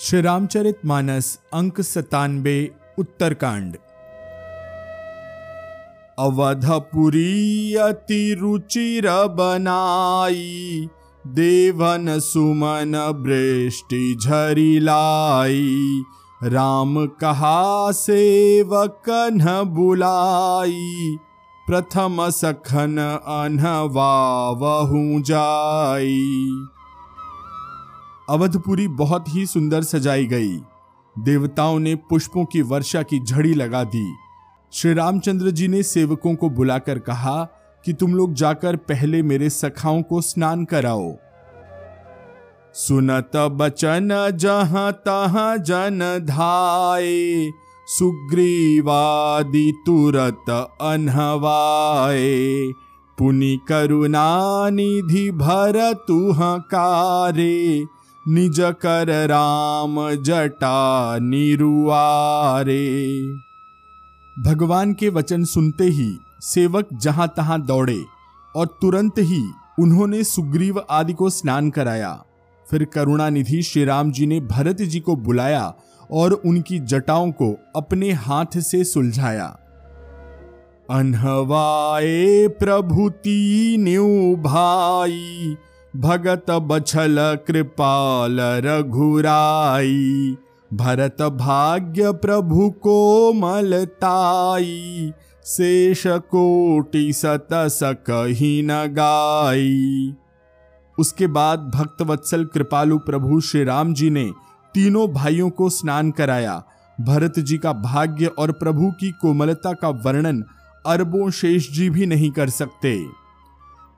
श्री रामचरित मानस अंक सतानबे, उत्तरकांड। अवधपुरी अति रुचिर बनाई, देवन सुमन वृष्टि झरी लाई। राम कहा, सेवक न बुलाई, प्रथम सखन अनहवावहू जाई। अवधपुरी बहुत ही सुंदर सजाई गई। देवताओं ने पुष्पों की वर्षा की झड़ी लगा दी। श्री रामचंद्र जी ने सेवकों को बुलाकर कहा कि तुम लोग जाकर पहले मेरे सखाओं को स्नान कराओ। सुनत बचन जहाँ तहां जन धाये सुग्रीवादि तुरत अनहवाए। पुनि करुणा निधि भर तुह कारे निज कर राम जटा निरुआरे। भगवान के वचन सुनते ही सेवक जहाँ तहां दौड़े और तुरंत ही उन्होंने सुग्रीव आदि को स्नान कराया। फिर करुणा निधि श्री राम जी ने भरत जी को बुलाया और उनकी जटाओं को अपने हाथ से सुलझाया। अनहवाए प्रभुति न्यू भाई भगत बछल कृपाल रघुराई। भरत भाग्य प्रभु को मलताई शेष कोटि सत सकही न गाई। उसके बाद भक्तवत्सल कृपालु प्रभु श्री राम जी ने तीनों भाइयों को स्नान कराया। भरत जी का भाग्य और प्रभु की कोमलता का वर्णन अरबों शेष जी भी नहीं कर सकते।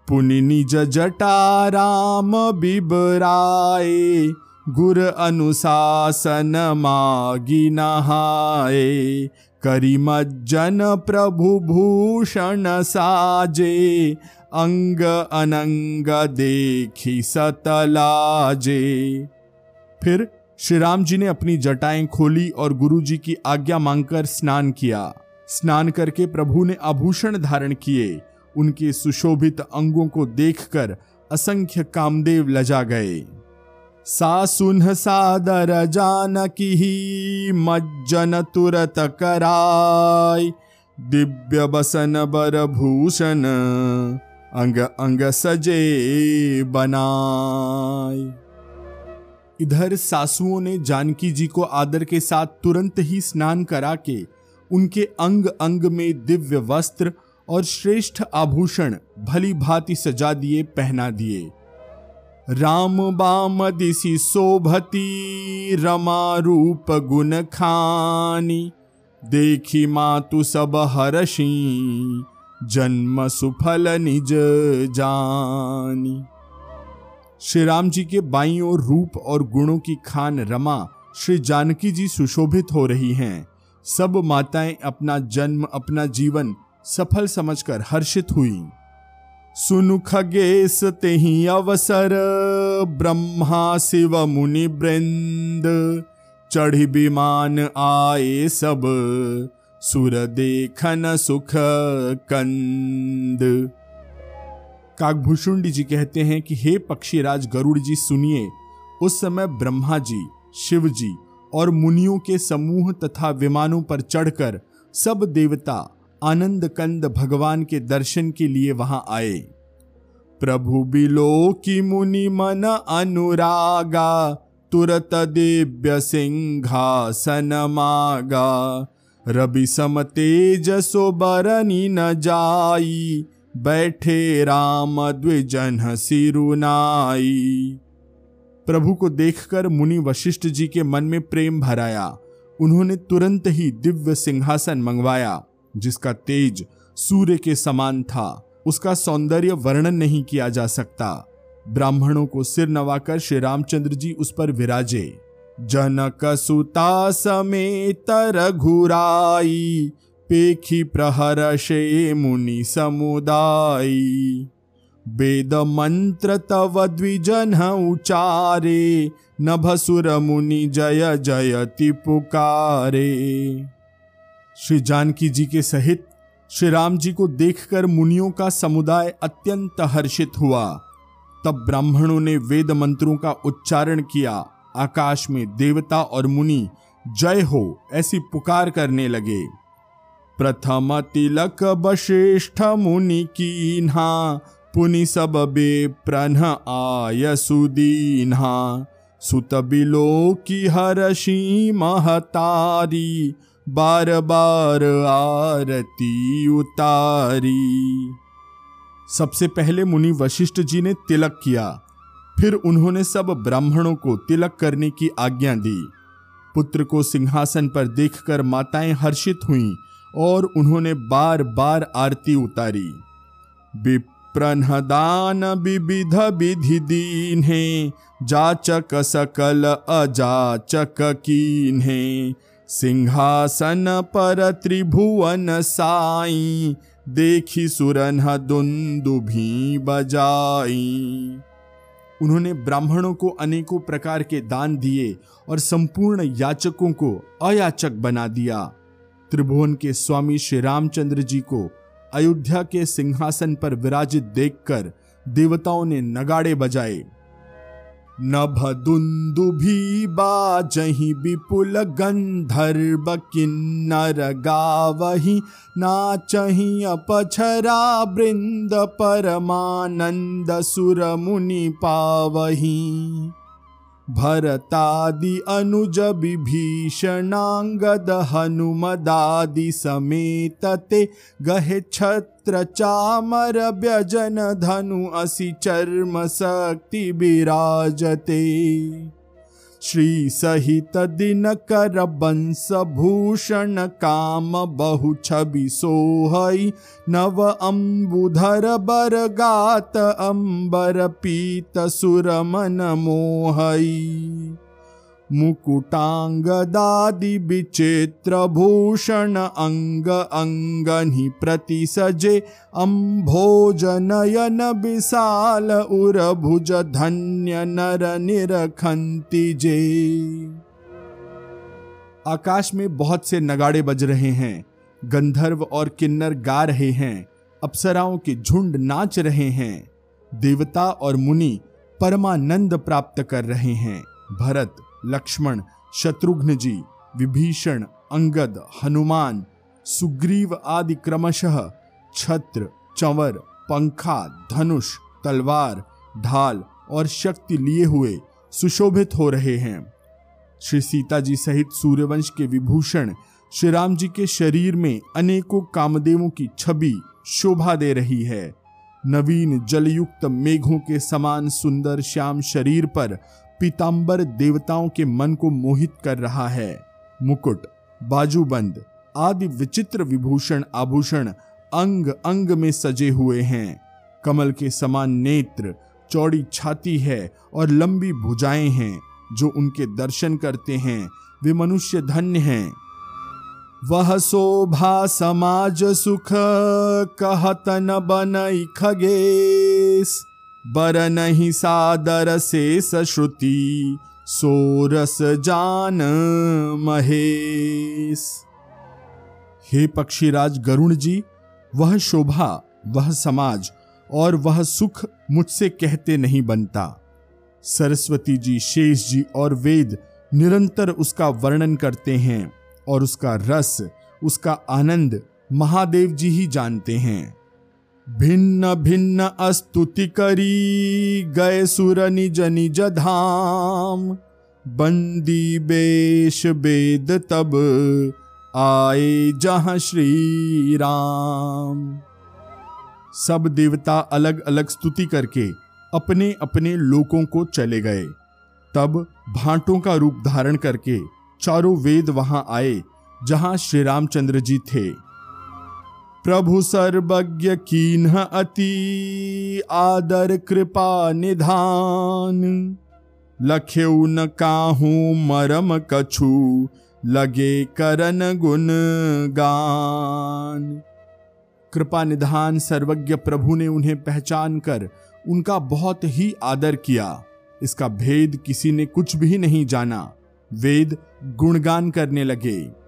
पुनि निज जटा राम बिबराए, गुर अनुशासन मागी नहाए। करी मज्जन प्रभु भूषण साजे, अंग अनंग देखी सतलाजे। फिर श्री राम जी ने अपनी जटाएँ खोली और गुरु जी की आज्ञा मांगकर स्नान किया। स्नान करके प्रभु ने आभूषण धारण किए। उनके सुशोभित अंगों को देखकर असंख्य कामदेव लजा गए। सा सुन सादर जानकी मज्जन तुरत कराय दिव्य बसन बर भूषण अंग अंग सजे बनाय इधर सासुओं ने जानकी जी को आदर के साथ तुरंत ही स्नान करा के उनके अंग अंग में दिव्य वस्त्र और श्रेष्ठ आभूषण भली भांति सजा दिए, पहना दिए। राम बाम दिशी शोभती, रमा रूप गुण खानी। देखी मातु सब हरषी, जन्म सुफल निज जानी। श्री राम जी के बाई और रूप और गुणों की खान रमा श्री जानकी जी सुशोभित हो रही हैं। सब माताएँ अपना जन्म, अपना जीवन सफल समझकर हर्षित हुई। सुनु खगेश तेहि अवसर, ब्रह्मा शिव मुनि वृंद, चढ़ी विमान आए सब, सुर देखन सुख कंद। काकभूषुंडी जी कहते हैं कि हे पक्षीराज गरुड़ जी सुनिए, उस समय ब्रह्मा जी, शिव जी और मुनियों के समूह तथा विमानों पर चढ़कर सब देवता आनंद कंद भगवान के दर्शन के लिए वहाँ आए। प्रभु बिलो की मुनि मन अनुरागा, तुरत दिव्य सिंहासन मागा। रवि सम तेजसो बरनी न जाई, बैठे राम द्विजन सिरुनाई प्रभु को देखकर मुनि वशिष्ठ जी के मन में प्रेम भराया। उन्होंने तुरंत ही दिव्य सिंहासन मंगवाया। जिसका तेज सूर्य के समान था, उसका सौंदर्य वर्णन नहीं किया जा सकता। ब्राह्मणों को सिर नवाकर श्री रामचंद्र जी उस पर विराजे। जनक सुता समेत रघुराई, पेखी प्रहर शे मुनि समुदाई। वेद मंत्र तव द्विजन उचारे, नभसुर मुनि जय जयति पुकारे श्री जानकी जी के सहित श्री राम जी को देखकर मुनियों का समुदाय अत्यंत हर्षित हुआ। तब ब्राह्मणों ने वेद मंत्रों का उच्चारण किया। आकाश में देवता और मुनि, जय हो! ऐसी पुकार करने लगे। प्रथम तिलक वशिष्ठ मुनि कीन्हा पुनि सब बेप्रन आय सुदीन्हा। सुत बिलो की हर्षी महतारी बार बार आरती उतारी। सबसे पहले मुनि वशिष्ठ जी ने तिलक किया। फिर उन्होंने सब ब्राह्मणों को तिलक करने की आज्ञा दी। पुत्र को सिंहासन पर देखकर माताएँ हर्षित हुईं और उन्होंने बार बार आरती उतारी। विप्रहदान विविध विधि दीन है जाचक सकल अजाचक कीन है सिंहासन पर त्रिभुवन साई, देखी सुरन दुंदुभी बजाई। उन्होंने ब्राह्मणों को अनेकों प्रकार के दान दिए और संपूर्ण याचकों को अयाचक बना दिया। त्रिभुवन के स्वामी श्री रामचंद्र जी को अयोध्या के सिंहासन पर विराजित देखकर देवताओं ने नगाड़े बजाए। नभ दुंदुभी बाजहि विपुल गंधर्व किन्नर गावही नाचहि अपछरा बृंद परमानंद सुर मुनि पावही भरतादि अनुज विभीषणांगद हनुमदादि समेत ते गहे छत्र चामर व्यजन धनु असि चर्म शक्ति विराजते। श्री सहित दिन कर बंस भूषण काम बहु छवि सोहई नव अम्बुधर बर गात अंबर पीत सुर मन मोहई मुकुटांगदादि विचित्र भूषण अंग अंगनि प्रति सजे अम्भोज नयन विशाल उर भुज धन्य नर निरखंति जे। आकाश में बहुत से नगाड़े बज रहे हैं, गंधर्व और किन्नर गा रहे हैं, अप्सराओं के झुंड नाच रहे हैं, देवता और मुनि परमानंद प्राप्त कर रहे हैं, भरत लक्ष्मण शत्रुघ्न जी विभीषण, अंगद, हनुमान, सुग्रीव आदि क्रमशः छत्र, चंवर, पंखा, धनुष, तलवार, ढाल और शक्ति लिए हुए सुशोभित हो रहे हैं। श्री सीता जी सहित सूर्यवंश के विभूषण श्री राम जी के शरीर में अनेकों कामदेवों की छवि शोभा दे रही है। नवीन जलयुक्त मेघों के समान सुंदर श्याम शरीर पर पीताम्बर देवताओं के मन को मोहित कर रहा है। मुकुट, बाजूबंद, आदि विचित्र विभूषण आभूषण अंग अंग में सजे हुए हैं। कमल के समान नेत्र, चौड़ी छाती है और लंबी भुजाएँ हैं, जो उनके दर्शन करते हैं। वे मनुष्य धन्य हैं। वह शोभा समाज सुख कहत न बनई खगेश। बर नहीं सादर से सश्रुति सोरस जान महेश। हे पक्षीराज गरुण जी, वह शोभा, वह समाज और वह सुख मुझसे कहते नहीं बनता। सरस्वती जी, शेष जी और वेद निरंतर उसका वर्णन करते हैं और उसका रस, उसका आनंद महादेव जी ही जानते हैं। भिन्न भिन्न अस्तुति करी, गए सुर निज निज धाम। बंदी बेश वेद तब आए जहाँ श्री राम सब देवता अलग अलग स्तुति करके अपने अपने लोकों को चले गए। तब भांटों का रूप धारण करके चारों वेद वहाँ आए, जहाँ श्री रामचंद्र जी थे। प्रभु सर्वज्ञ कीन्ह अति, आदर, कृपा, निधान। लख्यऊ न काहू मरम कछु, लगे करन गुण गान। कृपा, निधान, सर्वज्ञ प्रभु ने उन्हें पहचान कर उनका बहुत ही आदर किया। इसका भेद किसी ने कुछ भी नहीं जाना। वेद गुणगान करने लगे।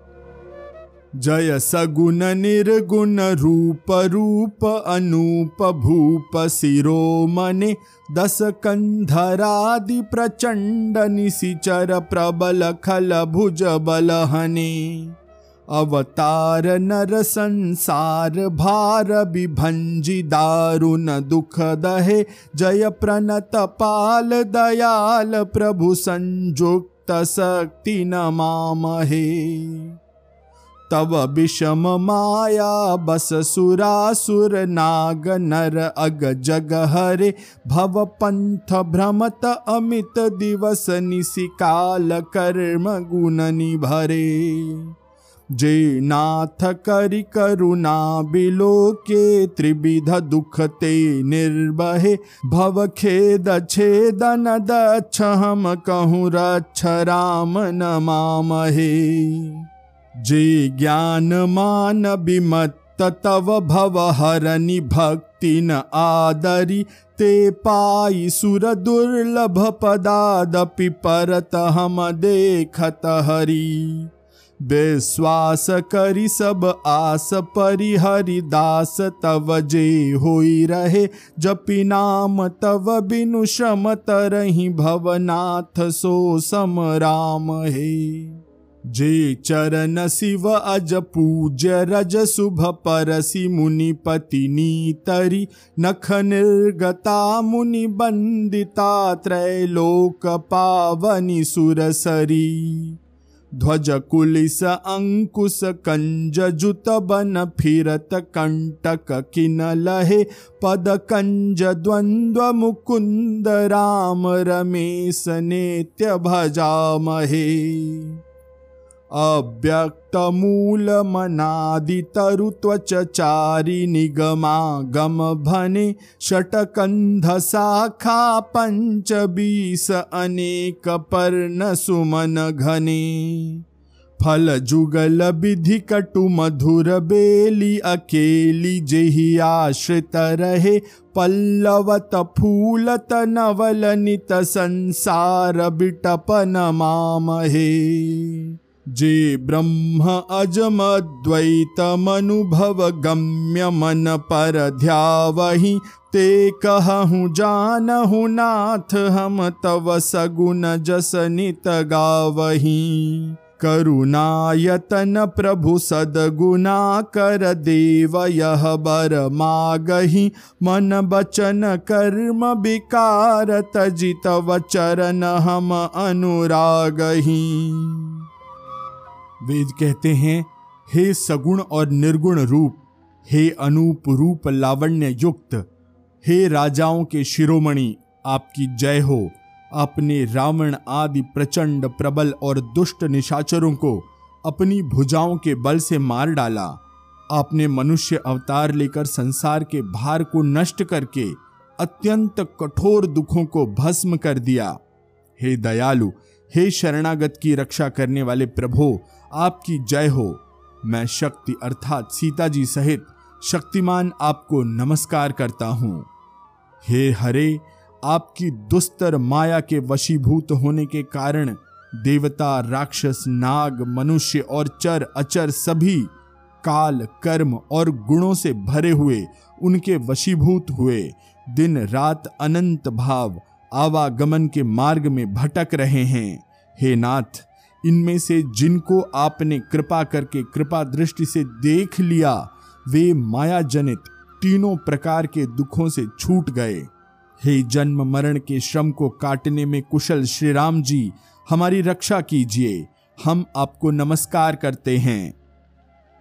जय सगुण निर्गुण रूप रूप अनूप भूप शिरोमणे दस कंधरादि प्रचंड निशिचर प्रबल खल भुज बलहने। अवतार नर संसार भार विभंजि दारुण दुख दहे जय प्रणत पाल दयाल प्रभु संयुक्त शक्ति नमामहे। तव विषम माया, बस सुरासुर नाग नर अग जग हरे। भव पंथ भ्रमत अमित दिवस निशिकाल कर्म गुण निभरे। जे नाथ करि करुणा बिलोके, त्रिविध दुख ते निर्भहे भव खेद छेदन दक्ष हम कहूँ रक्ष राम नमामहे। जे ज्ञान मान विमत्त तव भव हरनि भक्ति न आदरी ते पाई सुर दुर्लभ पदादपि परत हम देखत हरी विश्वास करी सब आस परिहरि दास तव जे होई रहे जपि नाम तव बिनु श्रम तरही भवनाथ सो सम राम हे जे चरण शिव अज पूज्य रज शुभ परसि मुनिपति नीतरी नख निर्गता मुनि बंदिता त्रैलोक पावनि सुरसरी। ध्वज कुलिस अंकुश कंज जुत बन फिरत कंटक किन लहे, पद कंज द्वंद्व मुकुंद राम रमेश नेत्य भजामहे। अव्यक्त मूल मनादि तरु त्वच चारि निगमा भने षटकंध शाखा बीस अनेक पर्ण सुमन घने फल जुगल विधि कटु मधुर बेली अकेली जेहि आश्रित रहे पल्लवत फूलत नवल नित संसार बिटप नमामहे जे ब्रह्म अजमद्वैत मनुभव गम्य मन पर ध्यावही ते कहूँ जानहु नाथ हम तव सगुन जस नित गावही करुणायतन प्रभु सदगुना कर देव यह बर मागही। मन बचन कर्म विकार तजित वचरण हम अनुरागही। वेद कहते हैं, हे सगुण और निर्गुण रूप, हे अनूप रूप लावण्य युक्त हे राजाओं के शिरोमणि, आपकी जय हो। आपने रावण आदि प्रचंड, प्रबल और दुष्ट निशाचरों को अपनी भुजाओं के बल से मार डाला। आपने मनुष्य अवतार लेकर संसार के भार को नष्ट करके अत्यंत कठोर दुखों को भस्म कर दिया। हे दयालु, हे शरणागत की रक्षा करने वाले प्रभु आपकी जय हो। मैं शक्ति अर्थात सीता जी सहित शक्तिमान आपको नमस्कार करता हूँ। हे हरे, आपकी दुस्तर माया के वशीभूत होने के कारण देवता, राक्षस, नाग, मनुष्य और चर, अचर सभी काल, कर्म और गुणों से भरे हुए, उनके वशीभूत हुए। दिन, रात, अनंत भाव, आवागमन के मार्ग में भटक रहे हैं। हे नाथ इनमें से जिनको आपने कृपा करके कृपा दृष्टि से देख लिया, वे माया जनित तीनों प्रकार के दुखों से छूट गए। हे जन्म मरण के श्रम को काटने में कुशल श्री राम जी, हमारी रक्षा कीजिए, हम आपको नमस्कार करते हैं।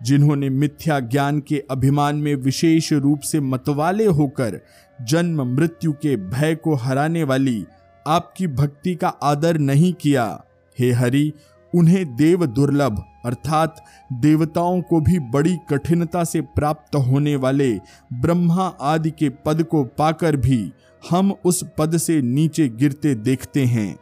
जिन्होंने मिथ्या ज्ञान के अभिमान में विशेष रूप से मतवाले होकर जन्म मृत्यु के भय को हराने वाली आपकी भक्ति का आदर नहीं किया, हे हरि उन्हें देव दुर्लभ, अर्थात देवताओं को भी बड़ी कठिनता से प्राप्त होने वाले ब्रह्मा आदि के पद को पाकर भी हम उस पद से नीचे गिरते देखते हैं।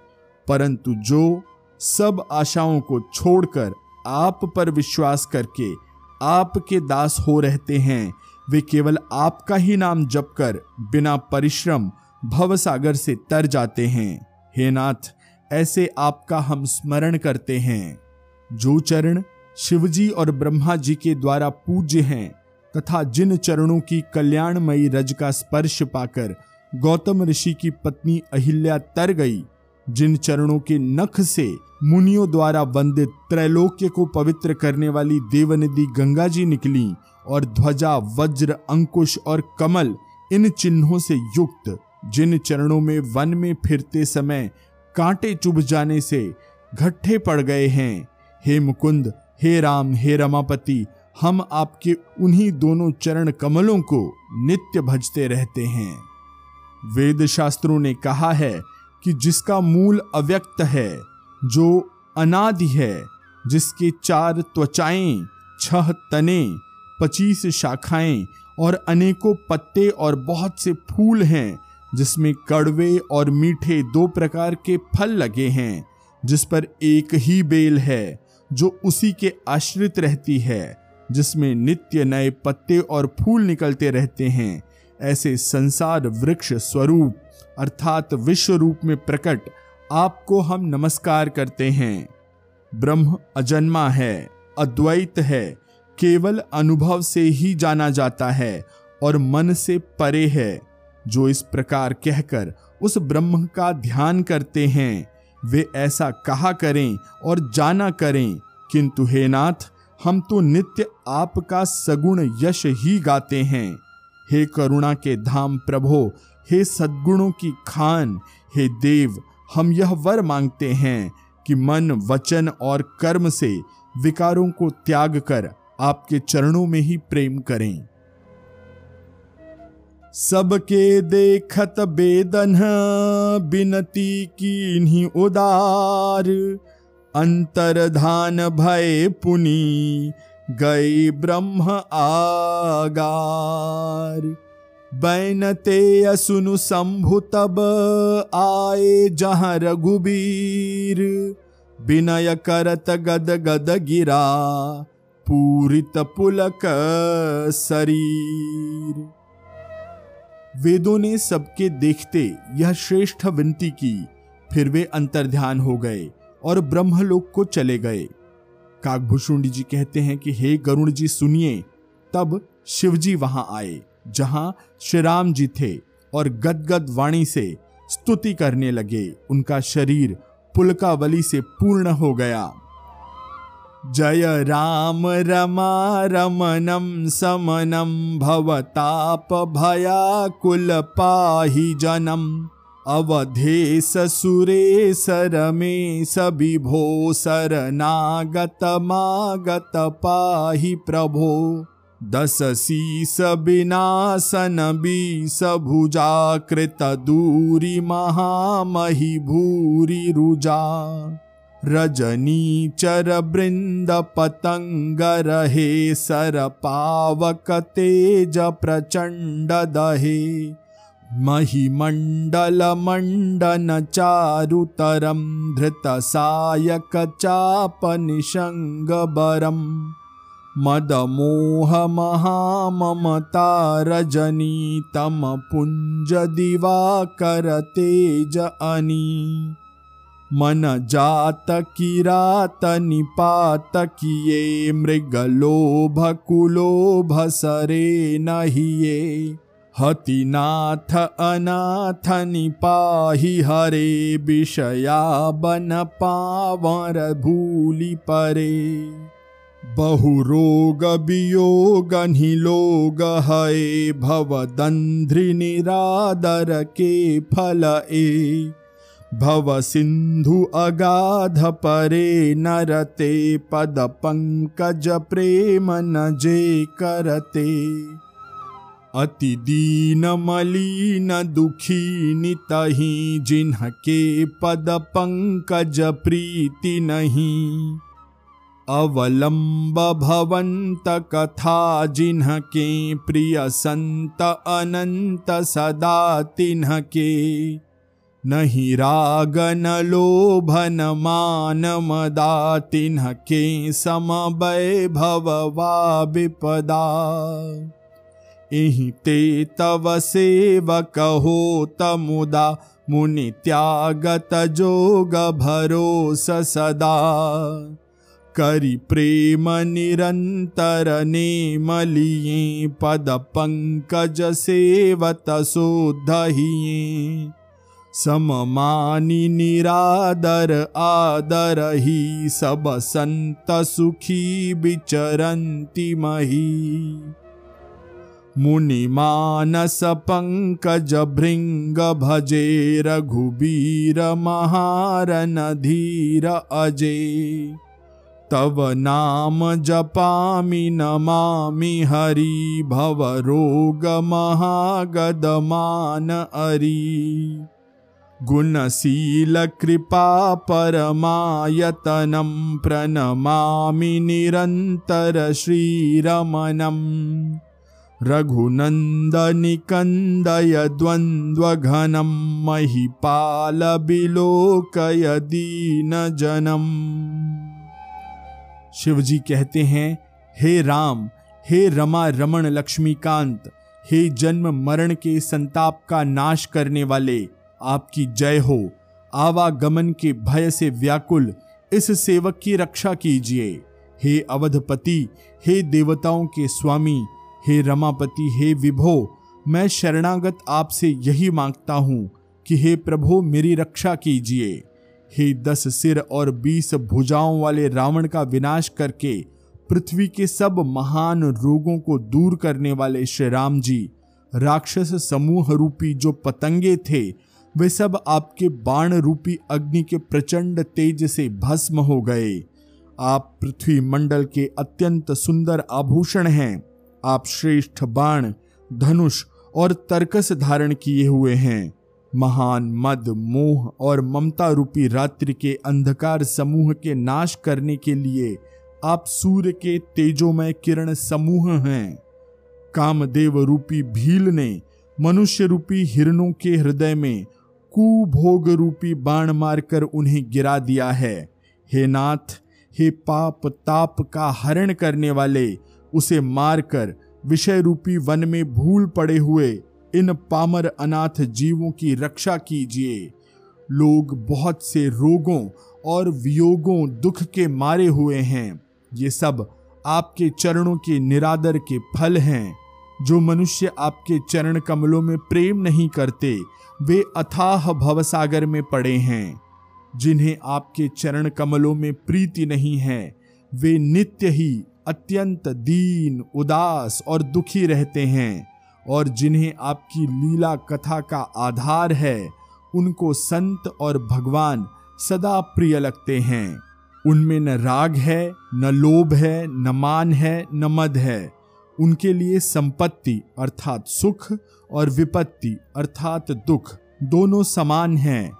परंतु जो सब आशाओं को छोड़कर आप पर विश्वास करके आपके दास हो रहते हैं, वे केवल आपका ही नाम जप कर बिना परिश्रम भवसागर से तर जाते हैं। हे नाथ ऐसे आपका हम स्मरण करते हैं। जो चरण शिवजी और ब्रह्मा जी के द्वारा पूज्य हैं, तथा जिन चरणों की कल्याणमयी रज का स्पर्श पाकर गौतम ऋषि की पत्नी अहिल्या तर गई, जिन चरणों के नख से मुनियों द्वारा वंदित त्रैलोक्य को पवित्र करने वाली देवनिधि गंगा जी निकली और ध्वजा, वज्र, अंकुश और कमल इन चिन्हों से युक्त, जिन चरणों में वन में फिरते समय कांटे चुभ जाने से घट्ठे पड़ गए हैं। हे मुकुंद, हे राम, हे रमापति, हम आपके उन्हीं दोनों चरण कमलों को नित्य भजते रहते हैं। वेद शास्त्रों ने कहा है कि जिसका मूल अव्यक्त है, जो अनादि है, जिसके चार त्वचाएँ, छह तने, पच्चीस शाखाएँ और अनेकों पत्ते और बहुत से फूल हैं जिसमें कड़वे और मीठे दो प्रकार के फल लगे हैं, जिस पर एक ही बेल है, जो उसी के आश्रित रहती है, जिसमें नित्य नए पत्ते और फूल निकलते रहते हैं। ऐसे संसार वृक्ष स्वरूप, अर्थात विश्व रूप में प्रकट, आपको हम नमस्कार करते हैं। ब्रह्म अजन्मा है, अद्वैत है, केवल अनुभव से ही जाना जाता है, और मन से परे है। जो इस प्रकार कहकर उस ब्रह्म का ध्यान करते हैं, वे ऐसा कहा करें और जाना करें, किंतु हे नाथ, हम तो नित्य आपका सगुण यश ही गाते हैं। हे करुणा के धाम प्रभो, हे सद्गुणों की खान, हे देव, हम यह वर मांगते हैं कि मन, वचन और कर्म से विकारों को त्याग कर आपके चरणों में ही प्रेम करें। सबके देखत बेदन, बिनती की नहीं उदार। अंतरधान भय पुनी, गई ब्रह्म आगार। बैनते असुनु शंभु तब आए जहाँ रघुबीर। विनय करत गद गद गिरा, पूरित पुलक शरीर। वेदों ने सबके देखते यह श्रेष्ठ विनती की। फिर वे अंतर्ध्यान हो गए और ब्रह्मलोक को चले गए। काकभूषुंडी जी कहते हैं कि, हे गरुण जी, सुनिए। तब शिवजी वहाँ आए, जहाँ श्री राम जी थे और गदगद वाणी से स्तुति करने लगे। उनका शरीर पुलकावली से पूर्ण हो गया। जय राम रमा रमनम समनम भवताप भयाकुल पाहि जनम। अवधेश सुरेश रमेश विभो शरणागत मागत पाहि प्रभो। दस शीस विनाशन बीस भुजा कृत दूरी महामहि भूरि रुजा रजनीचरबृन्दपतङ्गरहे सरपावकतेजप्रचण्डदहे। महिमण्डलमण्डनचारुतरं धृतसायकचापनिषङ्गबरं मदमोहमहामता रजनीतमपुञ्जदिवाकर अनी। मन जात किरात निपात किए मृग लोभ कुलोभ सरे नहिए हतिनाथ अनाथ निपाहि हरे विषया बन पावर भूलि परे। बहु रोग वियोग लोग है भवदंध्रि निरादर के फल ए भव सिंधु अगाध परे नरते पद पंकज प्रेम न जे करते। अति दीन मलिन दुखी नितही जिन्हके पद पंकज प्रीति नहीं अवलंब भवंत कथा जिन्हके प्रिय संत अनंत सदा तिन्हके नहि न के समवैभववा विपदा। इहि ते तव सेवकहो तमुदा मुनित्यागतजोगभरोस सदा। करि करिप्रेमनिरन्तरने मलिये पदपङ्कज सेवत दहि सममानी निरादर आदर ही, सब संत सुखी विचरंती मही। मुनि मानस पंकज भृंग भजे, रघुबीर महारन धीर अजय तव नाम जपामि, नमामि हरि, भव रोग महागद मान अरी। गुणशील कृपा परमायतनं प्रणमामि निरन्तर श्रीरमणम्। रघुनन्दनिकन्दय द्वन्द्वघनं महिपालविलोकय दीनजनम् शिवजी कहते हैं, हे राम, हे रमा रमण लक्ष्मीकांत, हे जन्म मरण के संताप का नाश करने वाले आपकी जय हो। आवागमन के भय से व्याकुल इस सेवक की रक्षा कीजिए। हे अवधपति, हे देवताओं के स्वामी, हे रमापति, हे विभो, मैं शरणागत आपसे यही माँगता हूँ कि हे प्रभु, मेरी रक्षा कीजिए। हे दस सिर और बीस भुजाओं वाले रावण का विनाश करके पृथ्वी के सब महान रोगों को दूर करने वाले श्री राम जी, राक्षस समूह रूपी जो पतंगे थे वे सब आपके बाण रूपी अग्नि के प्रचंड तेज से भस्म हो गए। आप पृथ्वी मंडल के अत्यंत सुंदर आभूषण हैं। आप श्रेष्ठ बाण, धनुष और तर्कस धारण किए हुए हैं। महान मद, मोह और ममता रूपी रात्रि के अंधकार समूह के नाश करने के लिए आप सूर्य के तेजोमय किरण समूह हैं। कामदेव रूपी भील ने मनुष्य रूपी हिरणों के हृदय में कुभोग रूपी बाण मारकर उन्हें गिरा दिया है। हे नाथ, हे पाप, ताप का हरण करने वाले, उसे मारकर विषय रूपी वन में भूल पड़े हुए, इन पामर अनाथ जीवों की रक्षा कीजिए। लोग बहुत से रोगों और वियोगों दुख के मारे हुए हैं। ये सब आपके चरणों के निरादर के फल हैं। जो मनुष्य आपके चरण कमलों में प्रेम नहीं करते वे अथाह भवसागर में पड़े हैं, जिन्हें आपके चरण कमलों में प्रीति नहीं है। वे नित्य ही अत्यंत दीन, उदास और दुखी रहते हैं, और जिन्हें आपकी लीला कथा का आधार है, उनको संत और भगवान सदा प्रिय लगते हैं। उनमें न राग है, न लोभ है, न मान है, न मद है। उनके लिए संपत्ति, अर्थात सुख और विपत्ति अर्थात दुख दोनों समान हैं।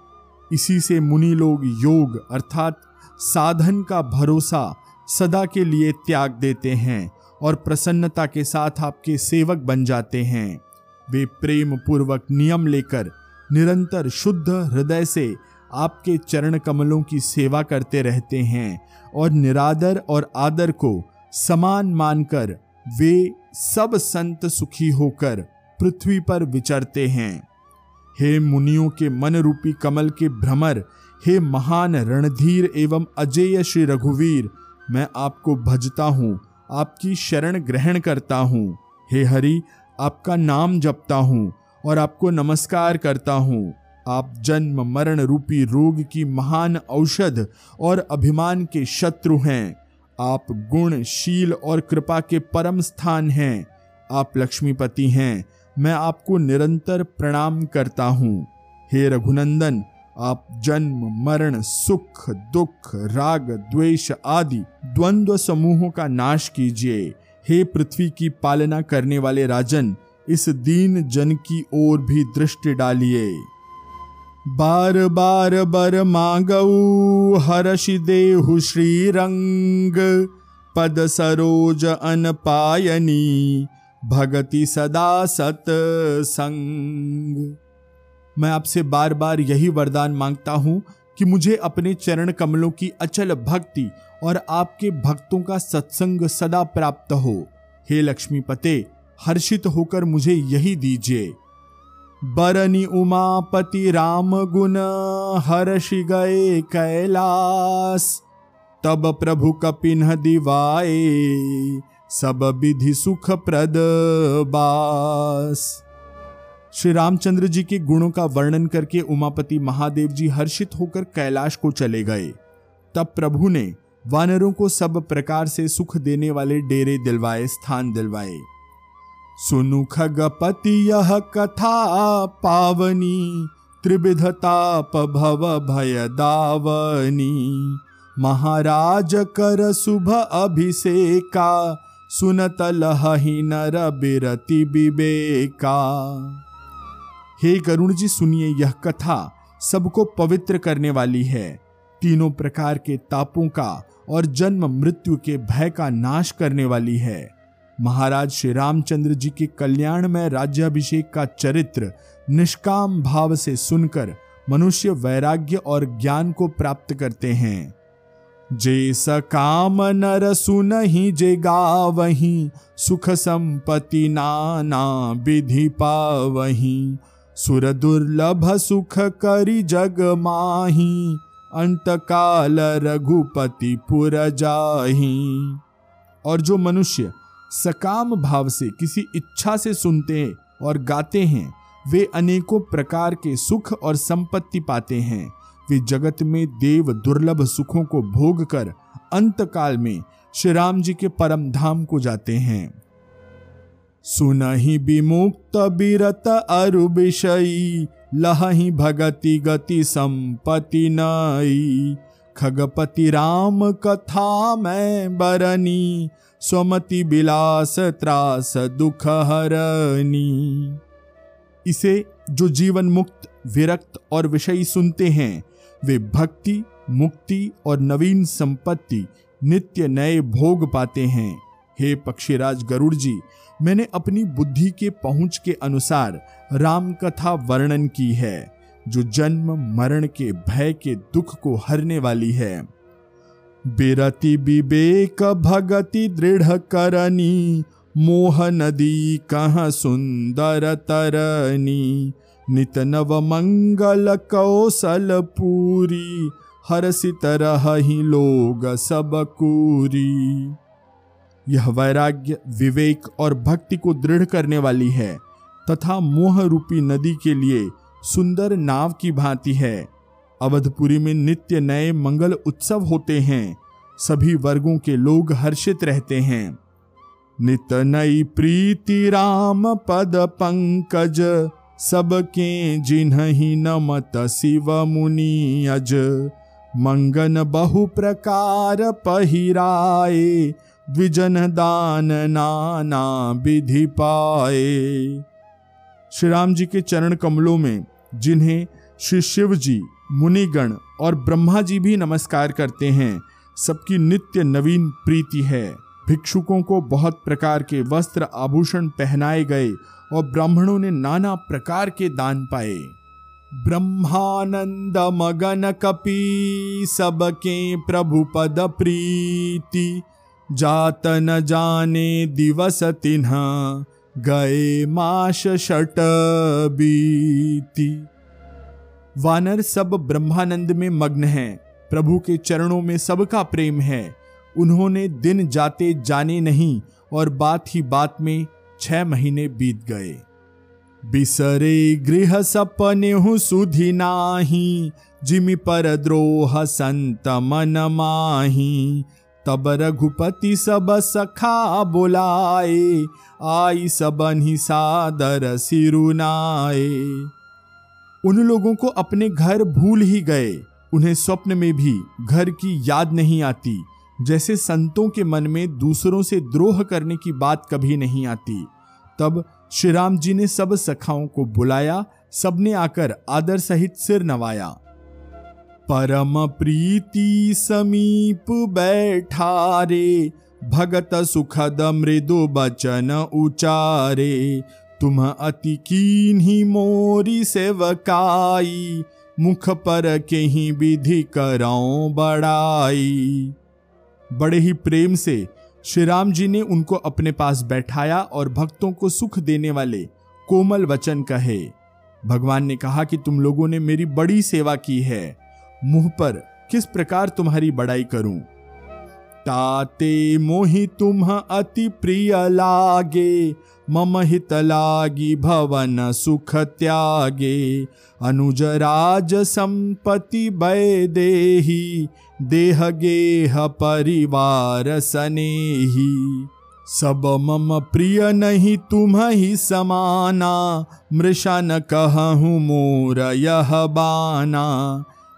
इसी से मुनि लोग योग अर्थात साधन का भरोसा सदा के लिए त्याग देते हैं और प्रसन्नता के साथ आपके सेवक बन जाते हैं। वे प्रेम पूर्वक नियम लेकर निरंतर शुद्ध हृदय से आपके चरण कमलों की सेवा करते रहते हैं और निरादर और आदर को समान मानकर वे सब संत सुखी होकर पृथ्वी पर विचरते हैं। हे मुनियों के मन रूपी कमल के भ्रमर, हे महान रणधीर एवं अजेय श्री रघुवीर, मैं आपको भजता हूँ, आपकी शरण ग्रहण करता हूँ। हे हरि, आपका नाम जपता हूँ और आपको नमस्कार करता हूँ। आप जन्म मरण रूपी रोग की महान औषध और अभिमान के शत्रु हैं। आप गुण शील और कृपा के परम स्थान हैं। आप लक्ष्मीपति हैं, मैं आपको निरंतर प्रणाम करता हूँ। हे रघुनंदन, आप जन्म, मरण, सुख, दुख, राग, द्वेष आदि द्वंद्व समूहों का नाश कीजिए। हे पृथ्वी की पालना करने वाले राजन, इस दीन जन की ओर भी दृष्टि डालिए। बार बार बर मांगऊ, हर्षि देहु श्री रंग पद सरोज अन पायनी भगति सदा सत संग। मैं आपसे बार बार यही वरदान माँगता हूँ कि मुझे अपने चरण कमलों की अचल भक्ति और आपके भक्तों का सत्संग सदा प्राप्त हो। हे लक्ष्मी पते, हर्षित होकर मुझे यही दीजिए। बरनी उमापति राम गुण हर्षि गए कैलास, तब प्रभु कपिन दिवाए। सब विधि सुख प्रद बास। श्री रामचंद्र जी के गुणों का वर्णन करके उमापति महादेव जी हर्षित होकर कैलाश को चले गए। तब प्रभु ने वानरों को सब प्रकार से सुख देने वाले डेरे दिलवाए, स्थान दिलवाए। सुनु खगपति यह कथा, पावनी त्रिविधताप भव भय दावनी। महाराज कर शुभ अभिषेका सुनत लही नर विवेका। हे करुण जी सुनिए यह कथा सबको पवित्र करने वाली है। तीनों प्रकार के तापों का और जन्म मृत्यु के भय का नाश करने वाली है। महाराज श्री रामचंद्र जी के कल्याण में राज्याभिषेक का चरित्र निष्काम भाव से सुनकर मनुष्य वैराग्य और ज्ञान को प्राप्त करते हैं। जे सकाम नर सुन ही जे गावही सुख संपत्ति नाना विधि पावही। सुर दुर्लभ सुख करी जग माही अंत काल रघुपति पुर जाही। और जो मनुष्य सकाम भाव से किसी इच्छा से सुनते और गाते हैं, वे अनेकों प्रकार के सुख और संपत्ति पाते हैं। वे जगत में देव दुर्लभ सुखों को भोग कर अंत काल में श्री राम जी के परम धाम को जाते हैं। सुनहि विमुक्त बिरत अरु विषयी, लहही भगति गति संपति नई। खगपति राम कथा में बरनी स्वमति विलास त्रास दुख हरनी। इसे जो जीवन मुक्त, विरक्त और विषयी सुनते हैं वे भक्ति, मुक्ति और नवीन संपत्ति नित्य नए भोग पाते हैं। हे पक्षीराज गरुड़ जी, मैंने अपनी बुद्धि के पहुँच के अनुसार राम कथा वर्णन की है, जो जन्म, मरण के भय के दुख को हरने वाली है। बिरति विवेक भगति दृढ़ करनी, मोह नदी कह सुंदर तरनी नित नव मंगल कौशल पूरी हर्षित रही लोग सब कूरी यह वैराग्य, विवेक और भक्ति को दृढ़ करने वाली है, तथा मोह रूपी नदी के लिए सुंदर नाव की भांति है। अवधपुरी में नित्य नए मंगल उत्सव होते हैं, सभी वर्गों के लोग हर्षित रहते हैं। नित नई प्रीति राम पद पंकज सबके जिन्ह नमत शिव मुनि अज। मंगन बहु प्रकार पहिराए, द्विजन दान नाना विधि पाए। श्री राम जी के चरण कमलों में, जिन्हें श्री शिव जी, मुनिगण और ब्रह्मा जी भी नमस्कार करते हैं, सबकी नित्य नवीन प्रीति है। भिक्षुकों को बहुत प्रकार के वस्त्र आभूषण पहनाए गए और ब्राह्मणों ने नाना प्रकार के दान पाए। ब्रह्मानंद मगन कपी सबके प्रभु पद प्रीति, जात न जाने दिवस तिन्ह, गए माश शट बीती। वानर सब ब्रह्मानंद में मग्न हैं, प्रभु के चरणों में सबका प्रेम है। उन्होंने दिन जाते जाने नहीं और बात ही बात में छह महीने बीत गए। बिसरे गृह सपने हूँ सुधि नाही, जिमि पर द्रोह संत मन माही। तब रघुपति सब सखा बुलाए, आई सबन ही सादर सिरुनाए उन लोगों को अपने घर भूल ही गए, उन्हें स्वप्न में भी घर की याद नहीं आती। जैसे संतों के मन में दूसरों से द्रोह करने की बात कभी नहीं आती। तब श्री राम जी ने सब सखाओं को बुलाया, सबने आकर आदर सहित सिर नवाया। परम प्रीति समीप बैठा रे, भगत सुखद मृदु बचन उचारे। तुम अति कीन ही मोरी सेवकाई, मुख पर के ही विधि कराओ बड़ाई। बड़े ही प्रेम से श्री राम जी ने उनको अपने पास बैठाया और भक्तों को सुख देने वाले कोमल वचन कहे। भगवान ने कहा कि तुम लोगों ने मेरी बड़ी सेवा की है। मुँह पर किस प्रकार तुम्हारी बड़ाई करूँ? ताते मोहि तुम अति प्रिय लागे, मम हित लागी भवन सुख त्यागे। अनुज राज संपत्ति बै देही, देह गेह परिवार सनेही। सब मम प्रिय नहीं तुम ही समाना मृषा न कहूँ मोर यह बाना।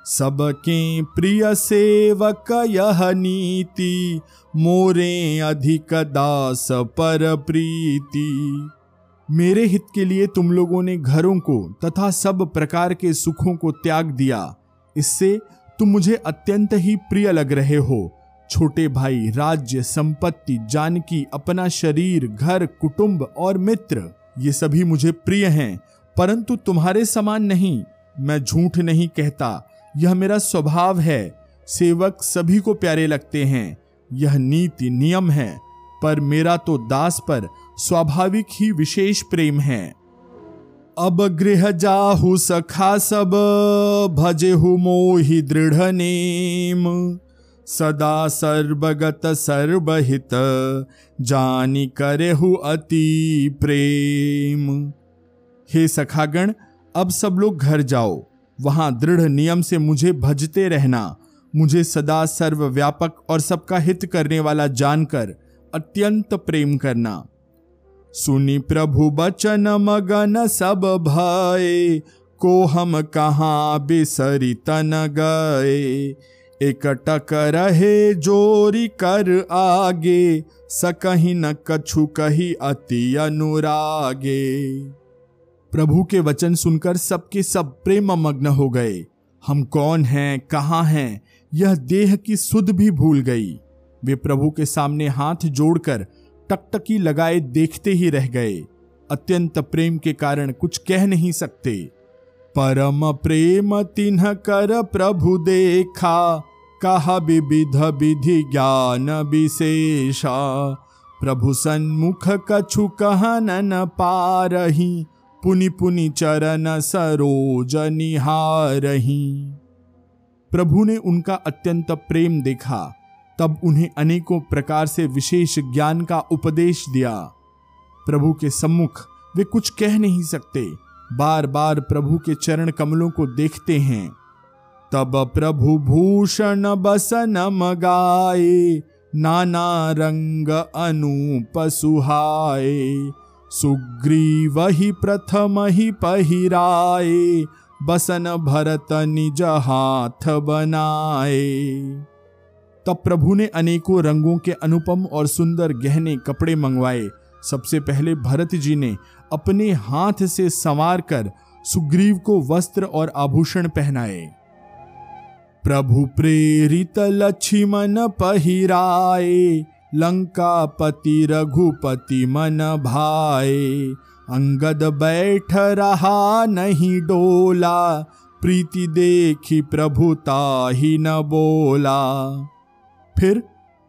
सबके प्रिय सेवक यह नीति, मोरे अधिक दास पर प्रीति। मेरे हित के लिए तुम लोगों ने घरों को तथा सब प्रकार के सुखों को त्याग दिया। इससे तुम मुझे अत्यंत ही प्रिय लग रहे हो। छोटे भाई, राज्य, संपत्ति, जानकी, अपना शरीर, घर, कुटुंब और मित्र, ये सभी मुझे प्रिय हैं, परंतु तुम्हारे समान नहीं। मैं झूठ नहीं कहता यह मेरा स्वभाव है। सेवक सभी को प्यारे लगते हैं। यह नीति नियम है, पर मेरा तो दास पर स्वाभाविक ही विशेष प्रेम है। अब गृह जाहु सखा सब, भजे हु दृढ़ नेम। सदा सर्वगत सर्वहित, जानी हु अति प्रेम। हे सखागण, अब सब लोग घर जाओ। वहाँ दृढ़ नियम से मुझे भजते रहना, मुझे सदा सर्वव्यापक और सबका हित करने वाला जानकर अत्यंत प्रेम करना। सुनी प्रभु बचन मगन सब भय, को हम कहाँ बिसरी तन गए? एकटक रहे जोरी कर आगे, सकही न कछु कही अति अनुरागे। प्रभु के वचन सुनकर सबके सब प्रेम मग्न हो गए। हम कौन हैं, कहाँ हैं? यह देह की सुध भी भूल गई। वे प्रभु के सामने हाथ जोड़कर टकटकी लगाए देखते ही रह गए। अत्यंत प्रेम के कारण कुछ कह नहीं सकते। परम प्रेम तिन्ह कर प्रभु देखा, कहा विविध विधि ज्ञान विशेषा। प्रभु सन्मुख कछु कहन न पारही पुनि पुनि चरण सरोज निहारही। प्रभु ने उनका अत्यंत प्रेम देखा, तब उन्हें अनेकों प्रकार से विशेष ज्ञान का उपदेश दिया। प्रभु के सम्मुख वे कुछ कह नहीं सकते बार बार प्रभु के चरण कमलों को देखते हैं। तब प्रभु भूषण बसन मगाए, नाना रंग अनूप सुहाए। सुग्रीव ही प्रथम ही पहिराए बसन भरत निज हाथ बनाए तब प्रभु ने अनेकों रंगों के अनुपम और सुंदर गहने कपड़े मंगवाए। सबसे पहले भरत जी ने अपने हाथ से संवार कर सुग्रीव को वस्त्र और आभूषण पहनाए। प्रभु प्रेरित लक्ष्मण पहिराए लंकापति रघुपति मन भाए, अंगद बैठ रहा नहीं डोला, प्रीति देखी प्रभुता ही न बोला। फिर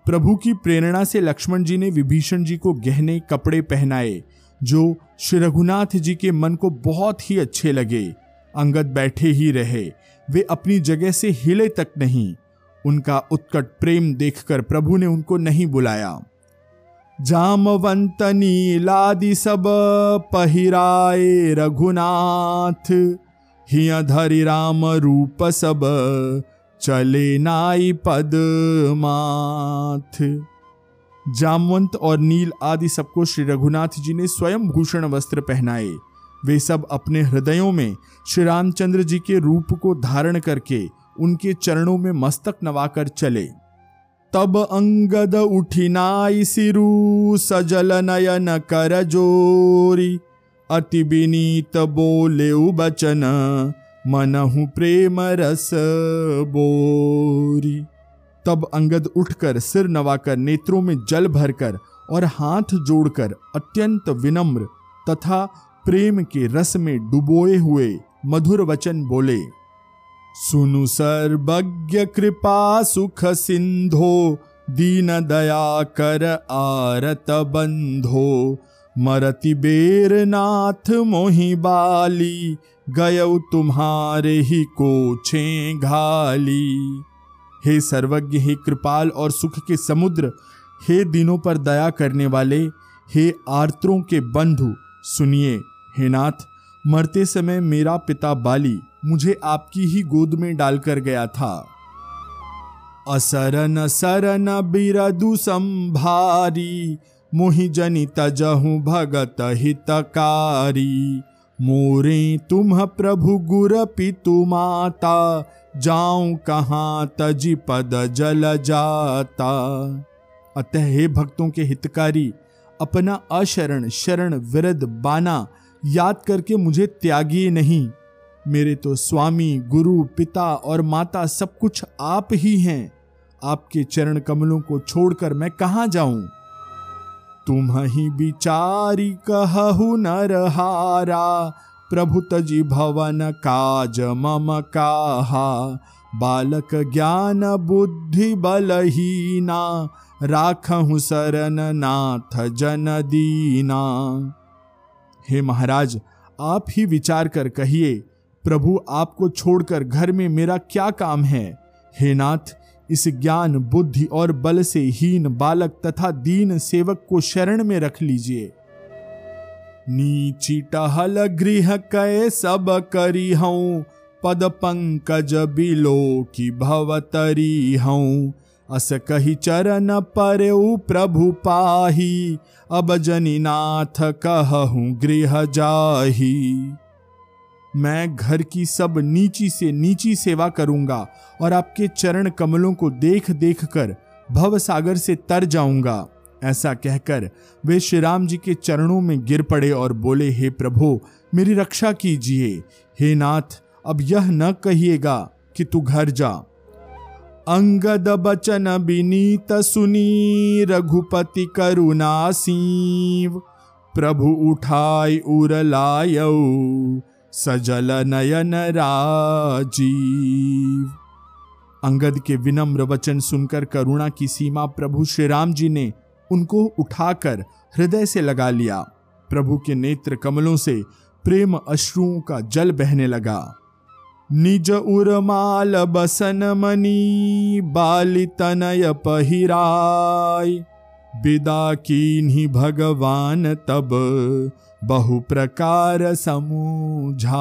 प्रभु की प्रेरणा से लक्ष्मण जी ने विभीषण जी को गहने कपड़े पहनाए, जो श्री रघुनाथ जी के मन को बहुत ही अच्छे लगे। अंगद बैठे ही रहे, वे अपनी जगह से हिले तक नहीं उनका उत्कट प्रेम देखकर प्रभु ने उनको नहीं बुलाया। जामवंत नीलादि सब पहिराए रघुनाथ हिय धरि राम रूप सब चले नाई पद माथ जामवंत और नील आदि सबको श्री रघुनाथ जी ने स्वयं भूषण वस्त्र पहनाए। वे सब अपने हृदयों में श्री रामचंद्र जी के रूप को धारण करके उनके चरणों में मस्तक नवाकर चले। तब अंगद उठिनाई सिरु, सजल नयन कर जोरी। अति विनीत बोले बचन, मनहु प्रेम रस बोरी। तब अंगद उठकर सिर नवाकर नेत्रों में जल भरकर और हाथ जोड़कर अत्यंत विनम्र तथा प्रेम के रस में डुबोए हुए मधुर वचन बोले सुनु सर्वज्ञ कृपा सुख सिंधो दीन दया कर आरत बंधो मरति बेर नाथ मोहि बाली, गय तुम्हारे ही को छे घाली। हे सर्वज्ञ, हे कृपाल और सुख के समुद्र, हे दिनों पर दया करने वाले, हे आर्त्रों के बंधु, सुनिए, हे नाथ, मरते समय मेरा पिता बाली मुझे आपकी ही गोद में डालकर गया था। असरन सरन बिरदु संभारी, मोहि जनि तजहु भगत हितकारी। मोरे तुम प्रभु गुर पितु माता, जाऊँ कहाँ तजी पद जल जाता। अतः हे भक्तों के हितकारी, अपना अशरण शरण विरद बाना याद करके मुझे त्यागी नहीं। मेरे तो स्वामी, गुरु, पिता और माता सब कुछ आप ही हैं। आपके चरण कमलों को छोड़कर मैं कहा जाऊँ? तुम ही विचारी कहु नरहारा, प्रभु तजी भवन काज मम काहा। बालक ज्ञान बुद्धि बलहीना, राखहु शरण नाथ जन दीना। हे महाराज, आप ही विचार कर कहिए प्रभु आपको छोड़कर घर में मेरा क्या काम है? हे नाथ, इस ज्ञान, बुद्धि और बल से हीन बालक तथा दीन सेवक को शरण में रख लीजिए। नीची टहल गृह कै सब करी हूँ पद पंकज बिलो की भवतरी हूँ अस कही चरण पर प्रभु पाही, अब जनीनाथ कहूँ गृह जाही। मैं घर की सब नीची से नीची सेवा करूँगा और आपके चरण कमलों को देख देख कर भव सागर से तर जाऊँगा। ऐसा कहकर वे श्री राम जी के चरणों में गिर पड़े और बोले, हे प्रभु, मेरी रक्षा कीजिए। हे नाथ, अब यह न कहिएगा कि तू घर जा। अंगद बचन विनीत सुनी, रघुपति करुणा सीव। प्रभु उठाई उर लायऊ सजल नयन राजीव। अंगद के विनम्र वचन सुनकर करुणा की सीमा प्रभु श्री राम जी ने उनको उठाकर हृदय से लगा लिया। प्रभु के नेत्र कमलों से प्रेम अश्रुओं का जल बहने लगा। निज उर्माल बसन मनी बाली तनय पहिराय विदा की भगवान तब बहु प्रकार समूझाय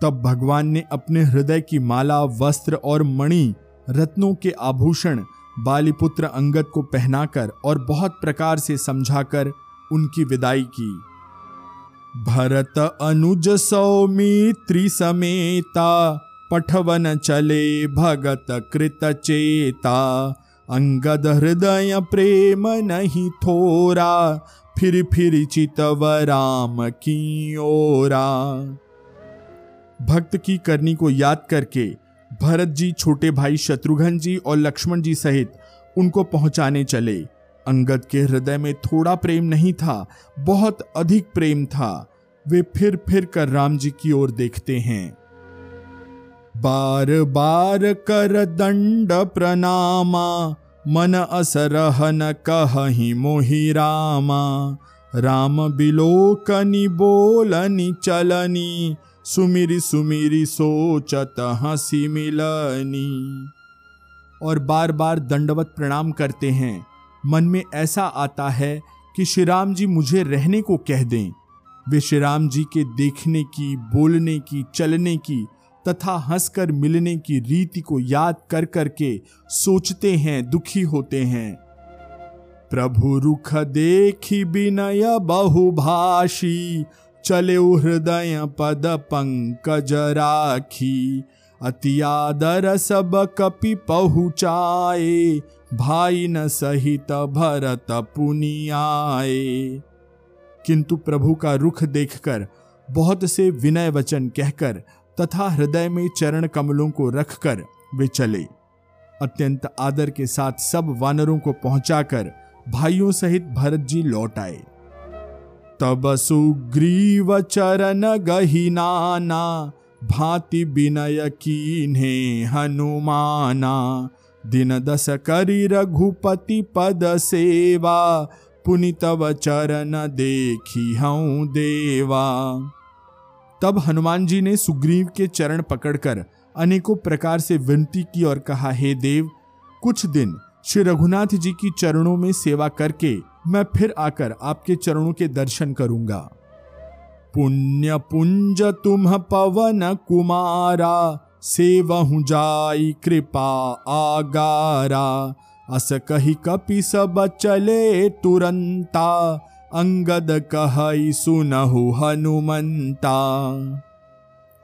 तब भगवान ने अपने हृदय की माला, वस्त्र और मणि, रत्नों के आभूषण, बालीपुत्र अंगद को पहनाकर और बहुत प्रकार से समझाकर उनकी विदाई की। भरत अनुज सौमित्री समेता, पठवन चले भगत कृत चेता। अंगद हृदय प्रेम नहीं थोरा फिर फिर चितव राम की ओरा भक्त की करनी को याद करके भरत जी, छोटे भाई शत्रुघ्न जी और लक्ष्मण जी सहित उनको पहुँचाने चले। अंगद के हृदय में थोड़ा प्रेम नहीं था, बहुत अधिक प्रेम था। वे फिर फिर कर राम जी की ओर देखते हैं। बार बार कर दंड प्रणामा मन असरहन कहि मोहि रामा। राम बिलोकनि बोलनि चलनी, सुमिरी सुमिरी सोचत हँसी मिलनी। और बार बार दंडवत प्रणाम करते हैं। मन में ऐसा आता है कि श्री राम जी मुझे रहने को कह दें। वे श्री राम जी के देखने की, बोलने की, चलने की तथा हंसकर मिलने की रीति को याद कर करके सोचते हैं, दुखी होते हैं। प्रभु रुख देखी विनय बहुभाषी, चले हृदय पद पंकज राखी। अति आदर सब कपि पहुँचाए, भाई न सहित भरत पुनियाए। किंतु प्रभु का रुख देखकर बहुत से विनय वचन कहकर तथा हृदय में चरण कमलों को रखकर वे चले। अत्यंत आदर के साथ सब वानरों को पहुंचाकर भाइयों सहित भरत जी लौट आए। तब सुग्रीव चरण गहिनाना भांति विनय कीन्हे हनुमाना। दिन दस करी रघुपति पद सेवा, पुनितव चरण देखी हूँ देवा। तब हनुमान जी ने सुग्रीव के चरण पकड़कर अनेकों प्रकार से विनती की और कहा, हे देव, कुछ दिन श्री रघुनाथ जी की चरणों में सेवा करके मैं फिर आकर आपके चरणों के दर्शन करूँगा। पुण्य पुंज तुम पवन कुमारा, सेवहु जाई कृपा आगारा। अस कही कपि सब चले तुरंता अंगद कहई सुनहु हनुमंता।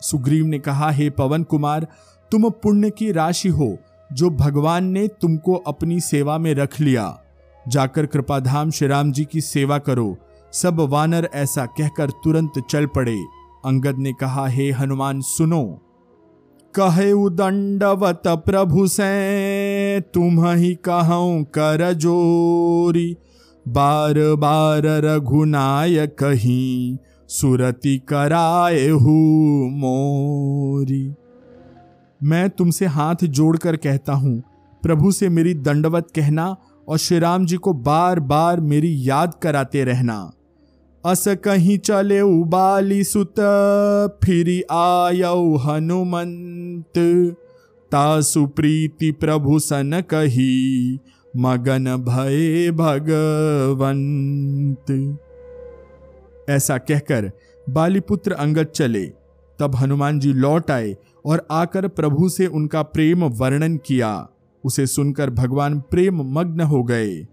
सुग्रीव ने कहा, हे पवन कुमार, तुम पुण्य की राशि हो, जो भगवान ने तुमको अपनी सेवा में रख लिया। जाकर कृपाधाम श्री राम जी की सेवा करो, सब वानर ऐसा कहकर तुरंत चल पड़े। अंगद ने कहा, हे हनुमान, सुनो। कहे दंडवत प्रभु से तुम ही कहूँ कर जोरी। बार बार रघुनाय कहीं सुरति कराए हु मोरी। मैं तुमसे हाथ जोड़कर कहता हूँ, प्रभु से मेरी दंडवत कहना और श्री राम जी को बार बार मेरी याद कराते रहना। अस कहीं चले उबाली सुत, फिर आयऊ हनुमंत। तासु प्रीति प्रभु सन कही मगन भय भगवंत। ऐसा कहकर बालीपुत्र अंगद चले। तब हनुमान जी लौट आए और आकर प्रभु से उनका प्रेम वर्णन किया। उसे सुनकर भगवान प्रेम मग्न हो गए।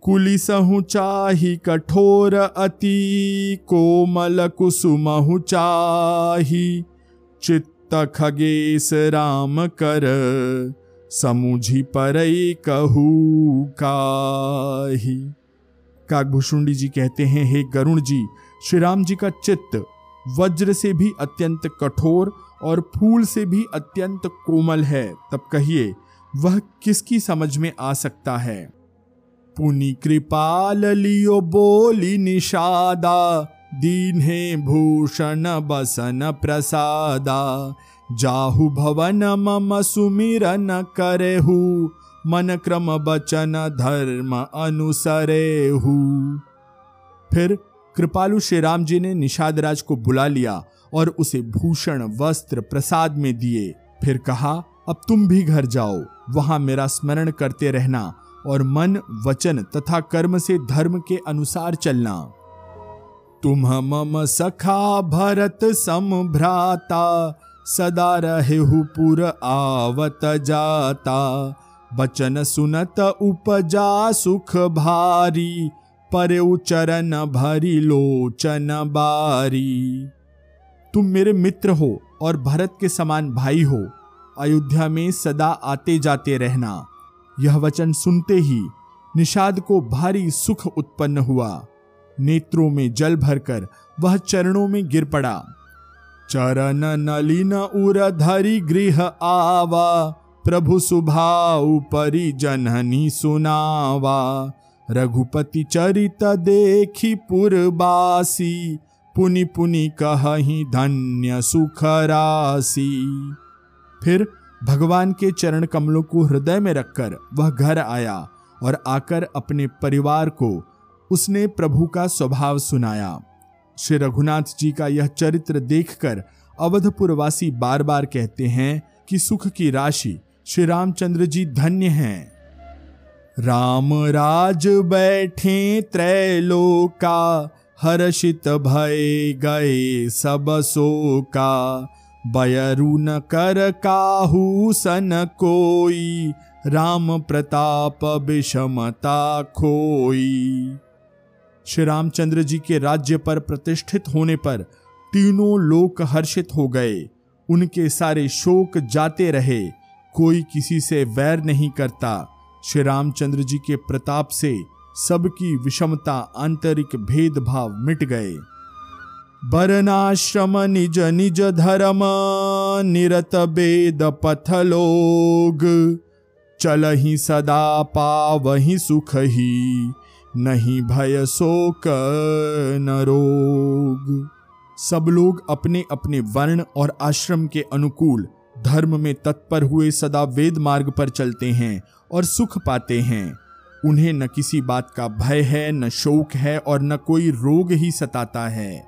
कुलिसहु चाही कठोर अति, कोमल कुसुमहु चाही। चित्त खगेश राम कर। समुझी परई कहू काही। जी कहते हैं, हे गरुण जी श्री राम जी का चित्त वज्र से भी अत्यंत कठोर और फूल से भी अत्यंत कोमल है। तब कहिए, वह किसकी समझ में आ सकता है? पुनि कृपाल लियो बोली निषादा दीन है भूषण बसन प्रसादा जाहु भवन मम सुमिरन करेहु, मन क्रम बचन धर्म अनुसरेहु। फिर कृपालु श्री राम जी ने निषाद राज को बुला लिया और उसे भूषण, वस्त्र, प्रसाद में दिए। फिर कहा, अब तुम भी घर जाओ, वहाँ मेरा स्मरण करते रहना और मन, वचन तथा कर्म से धर्म के अनुसार चलना। तुम मम सखा भरत सम भ्राता सदा रहे पुर आवत जाता। बचन सुनत उपजा सुख भारी। पर चरण भरी लोचन बारी। तुम मेरे मित्र हो और भरत के समान भाई हो। अयोध्या में सदा आते जाते रहना। यह वचन सुनते ही निषाद को भारी सुख उत्पन्न हुआ। नेत्रों में जल भरकर वह चरणों में गिर पड़ा। चरण नलिन उर धरी गृह आवा, प्रभु सुभाऊ परि जननी सुनावा। रघुपति चरित देखी पुरबासी, पुनि पुनि कही धन्य सुख राशि फिर भगवान के चरण कमलों को हृदय में रखकर वह घर आया और आकर अपने परिवार को उसने प्रभु का स्वभाव सुनाया। श्री रघुनाथ जी का यह चरित्र देखकर अवधपुरवासी बार बार कहते हैं कि सुख की राशि श्री रामचंद्र जी धन्य हैं। राम राज बैठे त्रैलोका, हर्षित भय गए सब का बयरु न कर काहू सन कोई, राम प्रताप विषमता खोई। श्री रामचंद्र जी के राज्य पर प्रतिष्ठित होने पर तीनों लोक हर्षित हो गए। उनके सारे शोक जाते रहे। कोई किसी से वैर नहीं करता। श्री रामचंद्र जी के प्रताप से सबकी विषमता, आंतरिक भेदभाव मिट गए। बरनाश्रम निज निज धर्म, निरत वेद पथ लोग। चल ही सदा पावही सुख ही। नहीं भय शोक न रोग। सब लोग अपने अपने वर्ण और आश्रम के अनुकूल धर्म में तत्पर हुए सदा वेद मार्ग पर चलते हैं और सुख पाते हैं। उन्हें न किसी बात का भय है, न शोक है और न कोई रोग ही सताता है।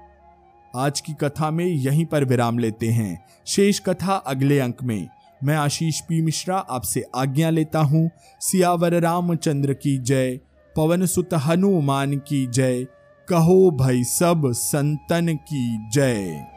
आज की कथा में यहीं पर विराम लेते हैं। शेष कथा अगले अंक में। मैं आशीष पी मिश्रा आपसे आज्ञा लेता हूँ। सियावर रामचंद्र की जय। पवन सुत हनुमान की जय। कहो भई सब संतन की जय।